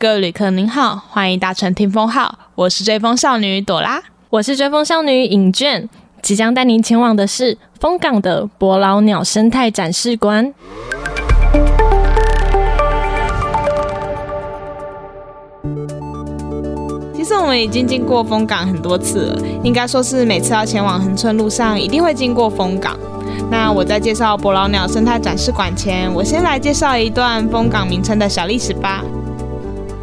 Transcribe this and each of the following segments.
各位旅客您好，欢迎搭乘听风号，我是追风少女朵拉，我是追风少女尹娟，即将带您前往的是风港的伯劳鸟生态展示馆。其实我们已经经过风港很多次了，应该说是每次要前往恒春路上，一定会经过风港。那我在介绍伯劳鸟生态展示馆前，我先来介绍一段风港名称的小历史吧。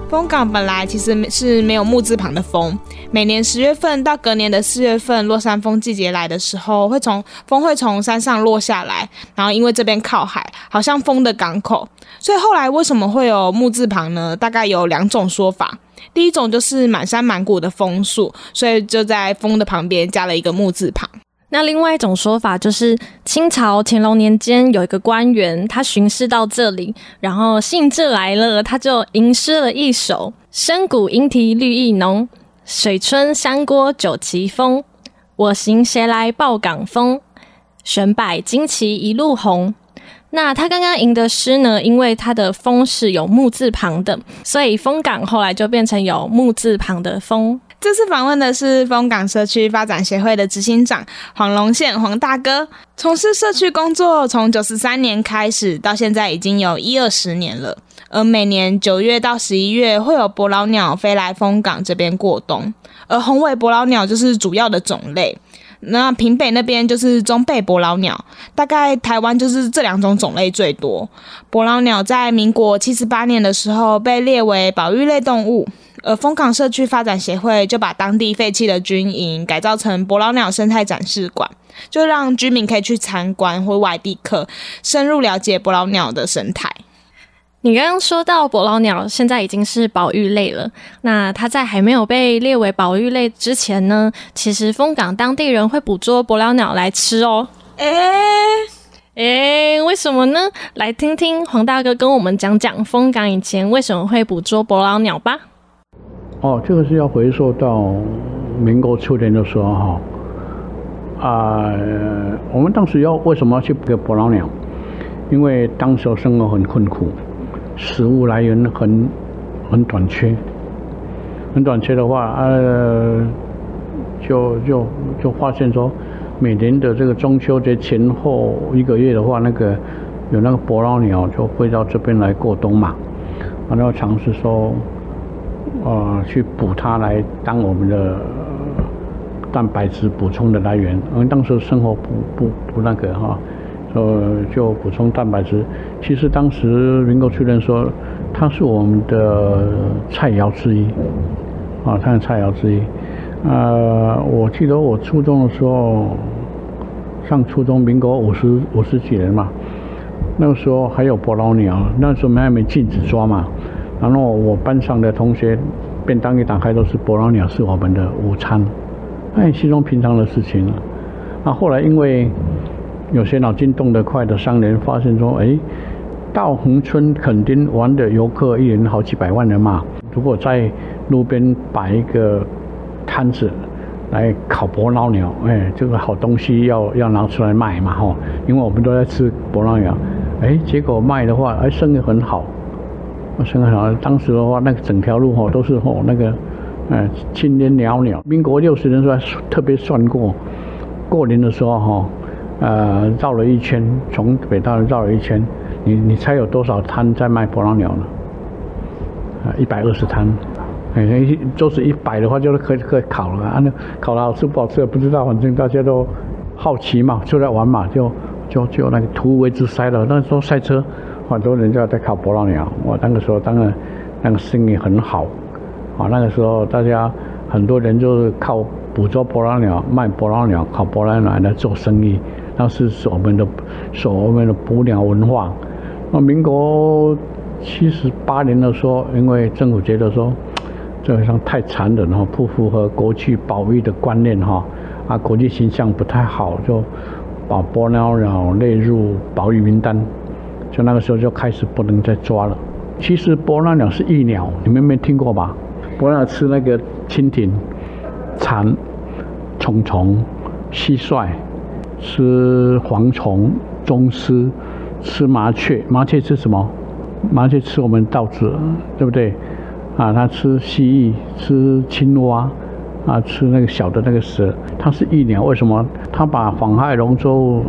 枫港本来其实是没有木字旁的枫，每年十月份到隔年的四月份，落山风季节来的时候，会从风会从山上落下来，然后因为这边靠海，好像风的港口，所以后来为什么会有木字旁呢？大概有两种说法。第一种就是满山满谷的枫树，所以就在枫的旁边加了一个木字旁。那另外一种说法就是，清朝乾隆年间有一个官员，他巡视到这里，然后兴致来了，他就吟诗了一首：“深谷莺啼绿意浓，水村山郭酒旗风。我行谁来报港风？悬摆旌旗一路红。”那他刚刚吟的诗呢，因为他的“风”是有木字旁的，所以风港后来就变成有木字旁的“风”。这次访问的是枫港社区发展协会的执行长黄龙宪黄大哥，从事社区工作从九十三年开始，到现在已经有一二十年了。而每年九月到十一月会有伯劳鸟飞来枫港这边过冬，而红尾伯劳鸟就是主要的种类。那平北那边就是中背伯劳鸟，大概台湾就是这两种种类最多。伯劳鸟在民国七十八年的时候被列为保育类动物。而枫港社区发展协会就把当地废弃的军营改造成伯劳鸟生态展示馆，就让居民可以去参观或外地客深入了解伯劳鸟的生态。你刚刚说到伯劳鸟现在已经是保育类了，那它在还没有被列为保育类之前呢，其实枫港当地人会捕捉伯劳鸟来吃哦。诶诶，为什么呢？来听听黄大哥跟我们讲讲枫港以前为什么会捕捉伯劳鸟吧。哦，这个是要回溯到民国初年的时候哈，啊、我们当时要为什么要去捕伯劳鸟？因为当时生活很困苦，食物来源很很短缺，很短缺的话，呃，就就就发现说，每年的这个中秋节前后一个月的话，那个有那个伯劳鸟就会到这边来过冬嘛，然后尝试说。呃，去补它来当我们的蛋白质补充的来源。我们当时生活不不不那个哈，呃，就补充蛋白质。其实当时民国初年说，它是我们的菜肴之一，啊，它是菜肴之一。呃，我记得我初中的时候，上初中，民国五十五十几年嘛，那个时候还有伯劳鸟，那时候我们还没禁止抓嘛。然后我班上的同学便当一打开都是伯劳鸟，是我们的午餐，那很稀松平常的事情。那后来因为有些脑筋动得快的商人发现说，哎，到恒春垦丁玩的游客一人好几百万人嘛，如果在路边摆一个摊子来烤伯劳鸟，哎，这个好东西要要拿出来卖嘛，吼，因为我们都在吃伯劳鸟，哎，结果卖的话，哎，生意很好。我想想，当时的话，那个整条路吼都是吼那个，呃，青烟袅袅。民国六十年时候特别算过，过年的时候哈，呃，绕了一圈，从北大绕了一圈，你你猜有多少摊在卖波浪鸟呢？啊，一百二十摊，哎，就是一百的话，就是可以可以烤了啊。那烤了好吃不好吃不知道，反正大家都好奇嘛，出来玩嘛，就就就那个突围之赛了。那时候赛车。很多人就在烤伯劳鸟，我那个时候当然那个生意很好，啊，那个时候大家很多人就是靠捕捉伯劳鸟、卖伯劳鸟、烤伯劳鸟来做生意，那是我们的是我们的捕鸟文化。那民国七十八年的时候，因为政府觉得说这好像太残忍哈，不符合国际保育的观念哈，啊，国际形象不太好，就把伯劳鸟列入保育名单。就那个时候就开始不能再抓了。其实伯劳鸟是益鸟，你们没听过吧？伯劳鸟吃那个蜻蜓、蝉、虫虫、蟋蟀，吃蝗虫、螽斯，吃麻雀。麻雀吃什么？麻雀吃我们稻子，对不对？啊，它吃蜥蜴、吃青蛙，啊，吃那个小的那个蛇。它是益鸟，为什么？它把妨害龙舟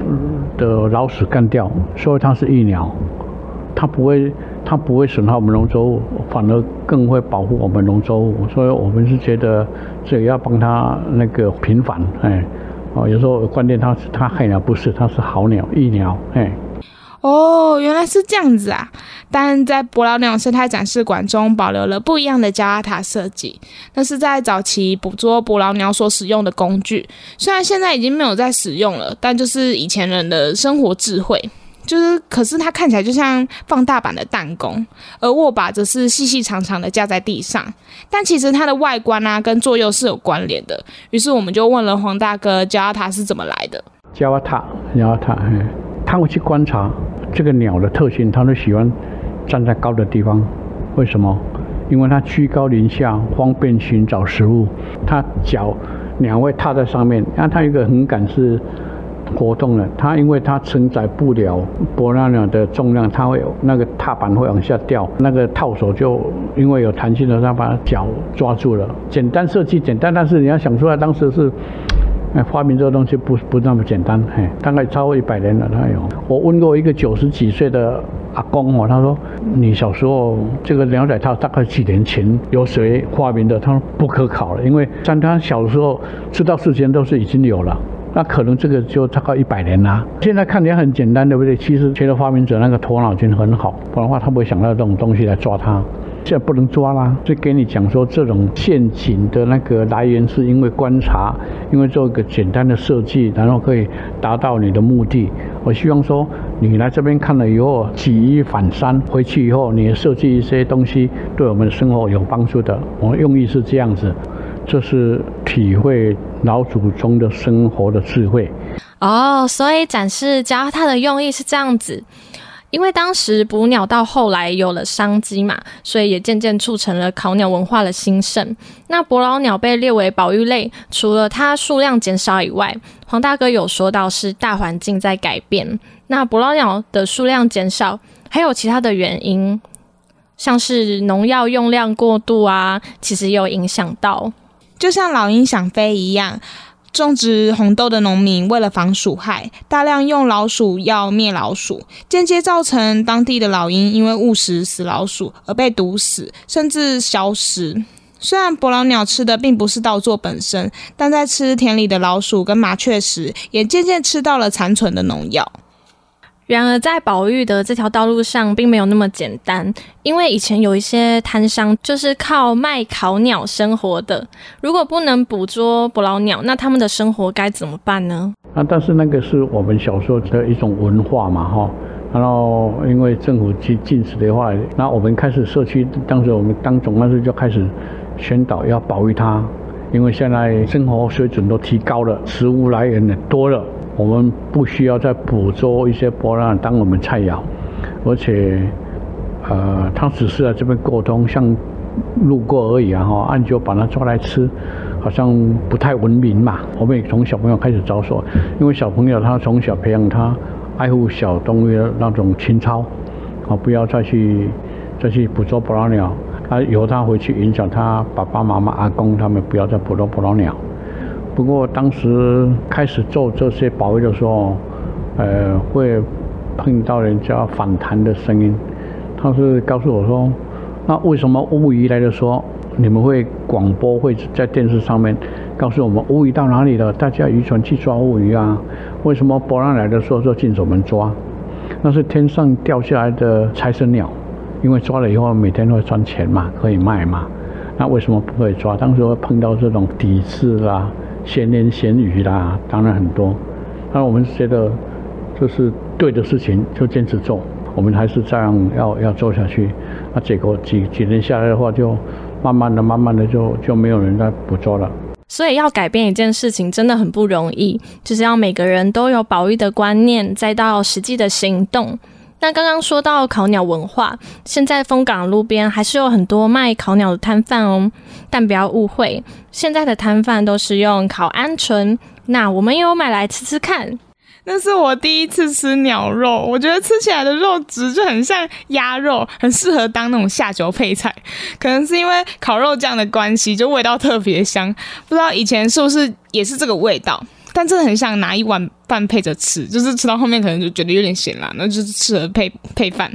的老鼠干掉，所以它是益鸟。它不会，它不会损害我们龙舟，反而更会保护我们龙舟。所以我们是觉得这个要帮它那个平反，哎，哦，有时候关键它是它害鸟不是，它是好鸟，益鸟，哎。哦，原来是这样子啊！但在伯劳鸟生态展示馆中保留了不一样的加拉塔设计，那是在早期捕捉伯劳鸟所使用的工具。虽然现在已经没有在使用了，但就是以前人的生活智慧。就是，可是它看起来就像放大版的弹弓，而握把则是细细长长的架在地上。但其实它的外观啊，跟作用是有关联的。于是我们就问了黄大哥，加拉塔是怎么来的？加拉塔，加拉塔，他会去观察。这个鸟的特性，它都喜欢站在高的地方。为什么？因为它居高临下，方便寻找食物。它脚鸟会踏在上面，那它一个横杆是活动的。它因为它承载不了伯劳鸟的重量，它会那个踏板会往下掉。那个套手就因为有弹性的，它把脚抓住了。简单设计简单，但是你要想出来，当时是。哎，发明这个东西不不那么简单，嘿，大概超过一百年了。他有，我问过一个九十几岁的阿公哦，他说：“你小时候这个鸟仔套大概几年前由谁发明的？”他说：“不可考了，因为在他小时候知道事情都是已经有了，那可能这个就大概一百年啦。现在看起来很简单，对不对？其实觉得发明者那个头脑筋很好，不然的话他不会想到这种东西来抓他。”现在不能抓啦，就给你讲说，这种陷阱的那个来源是因为观察，因为做一个简单的设计，然后可以达到你的目的。我希望说，你来这边看了以后，举一反三，回去以后你设计一些东西，对我们的生活有帮助的。我用意是这样子，这是体会老祖宗的生活的智慧。哦，所以展示加拉塔的用意是这样子。因为当时捕鸟到后来有了商机嘛，所以也渐渐促成了烤鸟文化的兴盛。那伯劳鸟被列为保育类，除了它数量减少以外，黄大哥有说到是大环境在改变。那伯劳鸟的数量减少，还有其他的原因，像是农药用量过度啊，其实有影响到。就像老鹰想飞一样。种植红豆的农民为了防鼠害，大量用老鼠药灭老鼠，间接造成当地的老鹰因为误食死老鼠而被毒死，甚至消失。虽然伯劳鸟吃的并不是稻作本身，但在吃田里的老鼠跟麻雀时，也渐渐吃到了残存的农药。然而，在保育的这条道路上，并没有那么简单，因为以前有一些摊商就是靠卖烤鸟生活的。如果不能捕捉伯劳鸟，那他们的生活该怎么办呢？啊，但是那个是我们小时候的一种文化嘛，哈。然后，因为政府去禁止的话，那我们开始社区，当时我们当总干事就开始宣导要保育它，因为现在生活水准都提高了，食物来源也多了。我们不需要再捕捉一些波浪当我们菜肴，而且，呃，他只是来这边沟通，像路过而已啊！哈，按就把它抓来吃，好像不太文明嘛。我们也从小朋友开始着手，因为小朋友他从小培养他爱护小动物的那种情操，啊，不要再去再去捕捉伯劳鸟，啊，由他回去影响他爸爸妈妈、阿公他们，不要再捕捉伯劳鸟。不过当时开始做这些保卫的时候，呃，会碰到人家反弹的声音。他是告诉我说：“那为什么乌鱼来的时候，你们会广播会在电视上面告诉我们乌鱼到哪里了？大家渔船去抓乌鱼啊？为什么波浪来的时候就禁止我们抓？那是天上掉下来的财神鸟，因为抓了以后每天都会赚钱嘛，可以卖嘛。那为什么不可以抓？当时会碰到这种抵制啦。”闲言闲语啦，当然很多。那我们觉得这是对的事情，就坚持做。我们还是这样要要做下去。那结果几几年下来的话，就慢慢的、慢慢的就就没有人在捕捉了。所以要改变一件事情真的很不容易，就是要每个人都有保育的观念，再到实际的行动。那刚刚说到烤鸟文化，现在枫港路边还是有很多卖烤鸟的摊贩哦。但不要误会，现在的摊贩都是用烤鹌鹑。那我们也有买来吃吃看。那是我第一次吃鸟肉，我觉得吃起来的肉质就很像鸭肉，很适合当那种下酒配菜。可能是因为烤肉酱的关系，就味道特别香。不知道以前是不是也是这个味道，但真的很想拿一碗饭配着吃，就是吃到后面可能就觉得有点咸啦，那就是适合配配饭。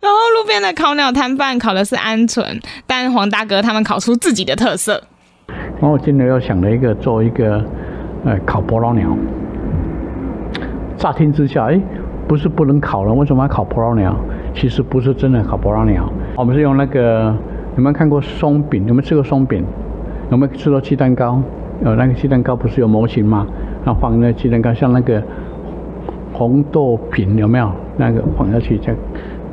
然后路边的烤鸟摊贩烤的是鹌鹑，但黄大哥他们烤出自己的特色。然后我今天又想了一个做一个，呃，烤伯劳鸟。乍听之下，哎，不是不能烤了，为什么要烤伯劳鸟？其实不是真的烤伯劳鸟，我们是用那个，有没有看过松饼？有没有吃过松饼？有没有吃过鸡蛋糕？呃那个鸡蛋糕不是有模型吗？那放那鸡蛋糕，像那个红豆饼有没有？那个放下去再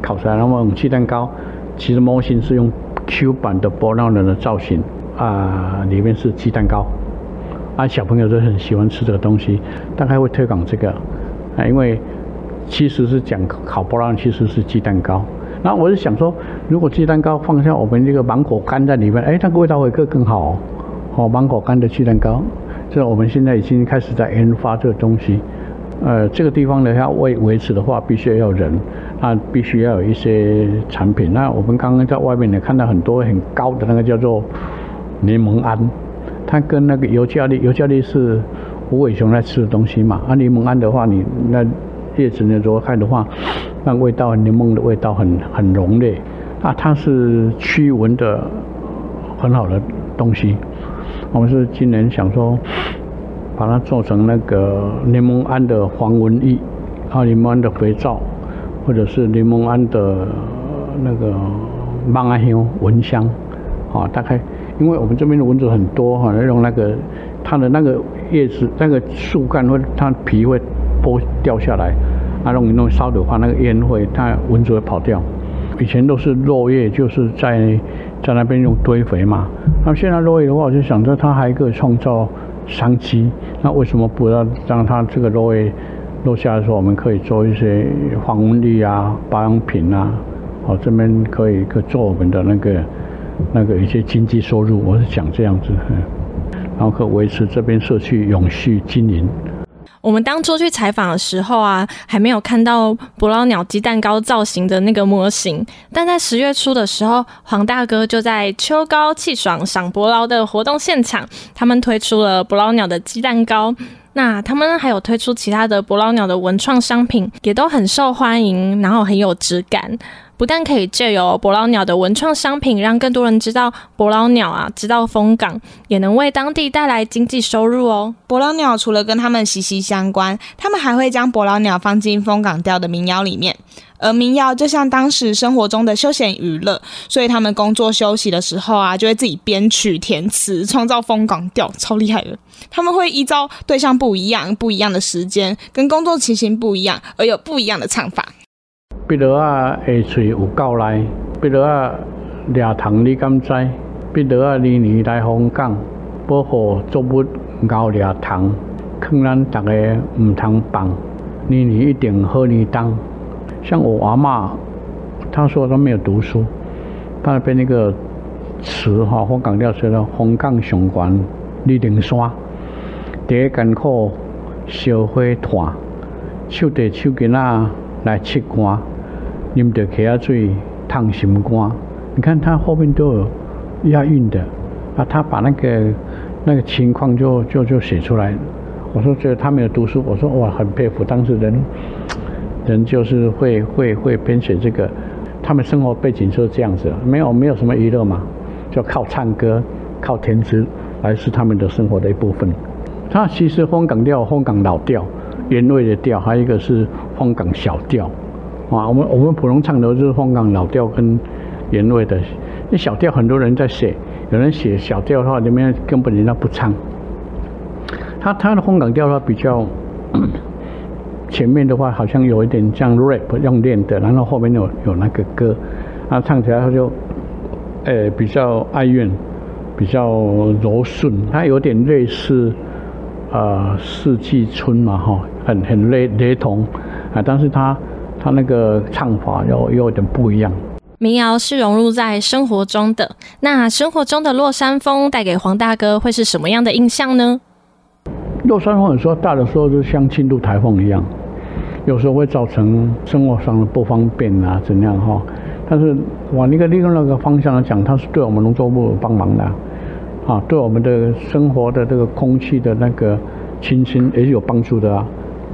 烤出来，那么鸡蛋糕，其实模型是用 Q 版的波浪人的造型啊，里面是鸡蛋糕，啊，小朋友都很喜欢吃这个东西，大概会推广这个。啊，因为其实是讲烤波浪，其实是鸡蛋糕。那我是想说，如果鸡蛋糕放下我们这个芒果干在里面，哎，那个味道会更更好。哦，芒果干的鸡蛋糕，这我们现在已经开始在研发这个东西。呃，这个地方呢，要维维持的话，必须要有人，那必须要有一些产品。那我们刚刚在外面呢，看到很多很高的那个叫做柠檬桉，它跟那个尤加利，尤加利是。无尾熊在吃的东西嘛，啊，柠檬桉的话，你那叶子呢，如果看的话，那味道柠檬的味道很很浓烈，啊，它是驱蚊的很好的东西。我们是今年想说，把它做成那个柠檬桉的防蚊液，啊，柠檬桉的肥皂，或者是柠檬桉的那个芒阿香蚊香，啊，大概因为我们这边的蚊子很多哈，用那个它的那个。叶子那个树干会，它皮会剥掉下来，啊，容易弄烧的话，那个烟会，它蚊子会跑掉。以前都是落叶，就是在在那边用堆肥嘛。那现在落叶的话，我就想着它还可以创造商机，那为什么不要让它这个落叶落下的时候，我们可以做一些防蚊液啊、保养品啊，好，这边可以可做我们的那个那个一些经济收入。我是想这样子。然后可维持这边社区永续经营。我们当初去采访的时候啊，还没有看到伯劳鸟鸡蛋糕造型的那个模型。但在十月初的时候，黄大哥就在秋高气爽赏伯劳的活动现场，他们推出了伯劳鸟的鸡蛋糕。那他们还有推出其他的伯劳鸟的文创商品，也都很受欢迎，然后很有质感。不但可以借由伯劳鸟的文创商品，让更多人知道伯劳鸟啊，知道风港，也能为当地带来经济收入哦。伯劳鸟除了跟他们息息相关，他们还会将伯劳鸟放进风港调的民谣里面，而民谣就像当时生活中的休闲娱乐，所以他们工作休息的时候啊，就会自己编曲填词，创造风港调，超厉害的。他们会依照对象不一样、不一样的时间跟工作情形不一样，而有不一样的唱法。伯劳啊，下喙有够来，伯劳啊，抓虫你敢知？伯劳啊，年年来枫港，保护作物咬抓虫，劝咱大家唔通放，年年一定好年当。像我阿嬷，她说她没有读书，她那边那个词哈，枫港调说了，枫港上悬立灵山，第一艰苦烧火炭，手提手巾仔来切干。啉着溪仔水烫心肝，你看他后面都有押韵的啊，他把那个那个情况就就就写出来。我说觉得他没有读书，我说哇，很佩服当时人，人就是会会会编写这个，他们生活背景就是这样子，没有没有什么娱乐嘛，就靠唱歌靠填词来是他们的生活的一部分。他其实枫港调、枫港老调、原味的调，还有一个是枫港小调。啊，我们我们普通唱的就是枫港老调跟原味的，那小调很多人在写，有人写小调的话，里面根本人家不唱。他他的枫港调的话比较前面的话好像有一点像 rap 用练的，然后后面有有那个歌，啊唱起来他就呃比较哀怨，比较柔顺，他有点类似呃四季春嘛哈，很很雷雷同啊，但是他。他那个唱法又又有点不一样。民谣是融入在生活中的，那生活中的落山风带给黄大哥会是什么样的印象呢？落山风有时候大的时候就像轻度台风一样，有时候会造成生活上的不方便啊，怎样哈？但是往那个利用那个方向来讲，它是对我们农作物有帮忙的，啊，对我们的生活的这个空气的那个清新也是有帮助的啊。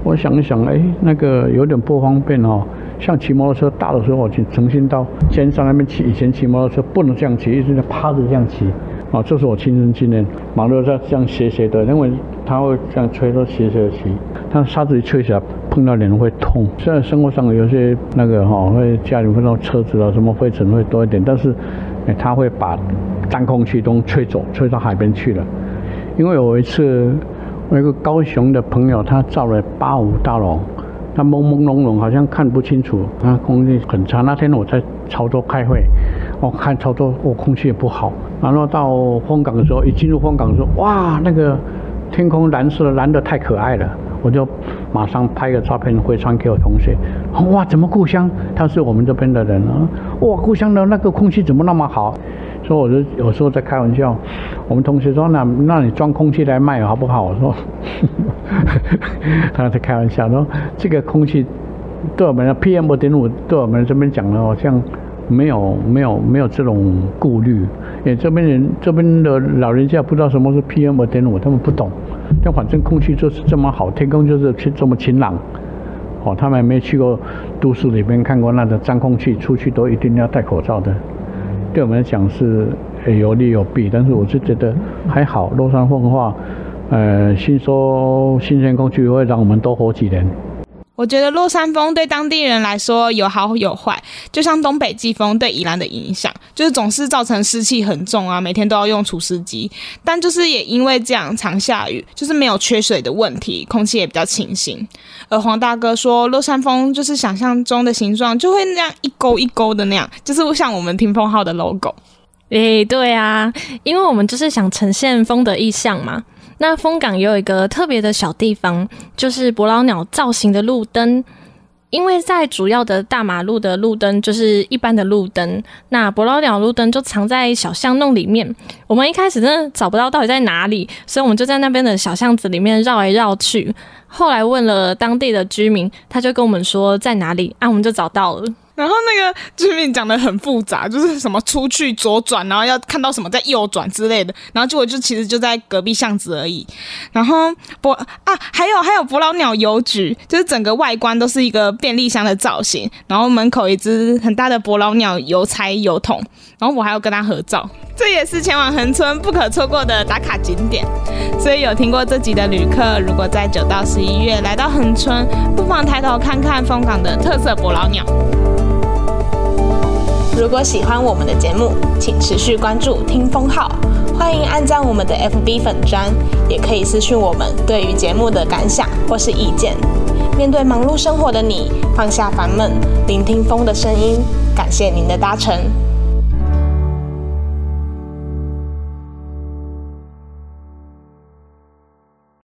我想一想，哎，那个有点不方便哦。像骑摩托车大的时候，我去重新到尖山那边骑，以前骑摩托车不能这样骑，一直在趴着这样骑。啊，这是我亲身经验，马路上这样斜斜的，因为它会这样吹，都斜斜的骑，它沙子一吹起来，碰到脸会痛。虽然生活上有些那个哈，会家里碰到车子啊，什么灰尘会多一点，但是，哎，它会把脏空气都吹走，吹到海边去了。因为有一次，我一个高雄的朋友，他造了八五大楼，他朦朦胧胧，好像看不清楚，那空气很差。那天我在潮州开会。我、看潮州，我、空气也不好。然后到凤港的时候，一进入凤港的时候，哇，那个天空蓝色，蓝得太可爱了。我就马上拍个照片回传给我同学。哇，怎么故乡？他是我们这边的人啊。哇，故乡的那个空气怎么那么好？所以我就有时候在开玩笑。我们同学说：“那那你装空气来卖好不好？”我说：“ 他在开玩笑说，这个空气对我们的 PM 二点五，对我们这边讲的好像。”没有没有没有这种顾虑，因为这边人这边的老人家不知道什么是 PM 二点五，他们不懂。但反正空气就是这么好，天空就是这么晴朗。哦，他们没去过都市里面看过那个脏空气，出去都一定要戴口罩的。对我们来讲是有利有弊，但是我是觉得还好。落山风的话，呃，新收新鲜空气会让我们多活几年。我觉得落山风对当地人来说有好有坏，就像东北季风对宜兰的影响，就是总是造成湿气很重啊，每天都要用除湿机。但就是也因为这样常下雨，就是没有缺水的问题，空气也比较清新。而黄大哥说，落山风就是想象中的形状，就会那样一勾一勾的那样，就是像我们听风号的 logo。诶，对啊，因为我们就是想呈现风的意象嘛。那枫港也有一个特别的小地方，就是伯劳鸟造型的路灯。因为在主要的大马路的路灯就是一般的路灯，那伯劳鸟路灯就藏在小巷弄里面。我们一开始真的找不到到底在哪里，所以我们就在那边的小巷子里面绕来绕去。后来问了当地的居民，他就跟我们说在哪里，啊，我们就找到了。然后那个居民讲的很复杂，就是什么出去左转，然后要看到什么再右转之类的，然后结果就其实就在隔壁巷子而已。然后博啊，还有还有伯老鸟邮局，就是整个外观都是一个便利箱的造型，然后门口一只很大的伯老鸟邮差邮筒，然后我还要跟他合照，这也是前往恒村不可错过的打卡景点。所以有听过这集的旅客，如果在九到十一月来到恒村，不妨抬头看看枫港的特色伯老鸟。如果喜欢我们的节目，请持续关注听风号，欢迎按赞我们的 FB 粉砖，也可以私讯我们对于节目的感想或是意见。面对忙碌生活的你，放下烦闷，聆听风的声音，感谢您的搭乘。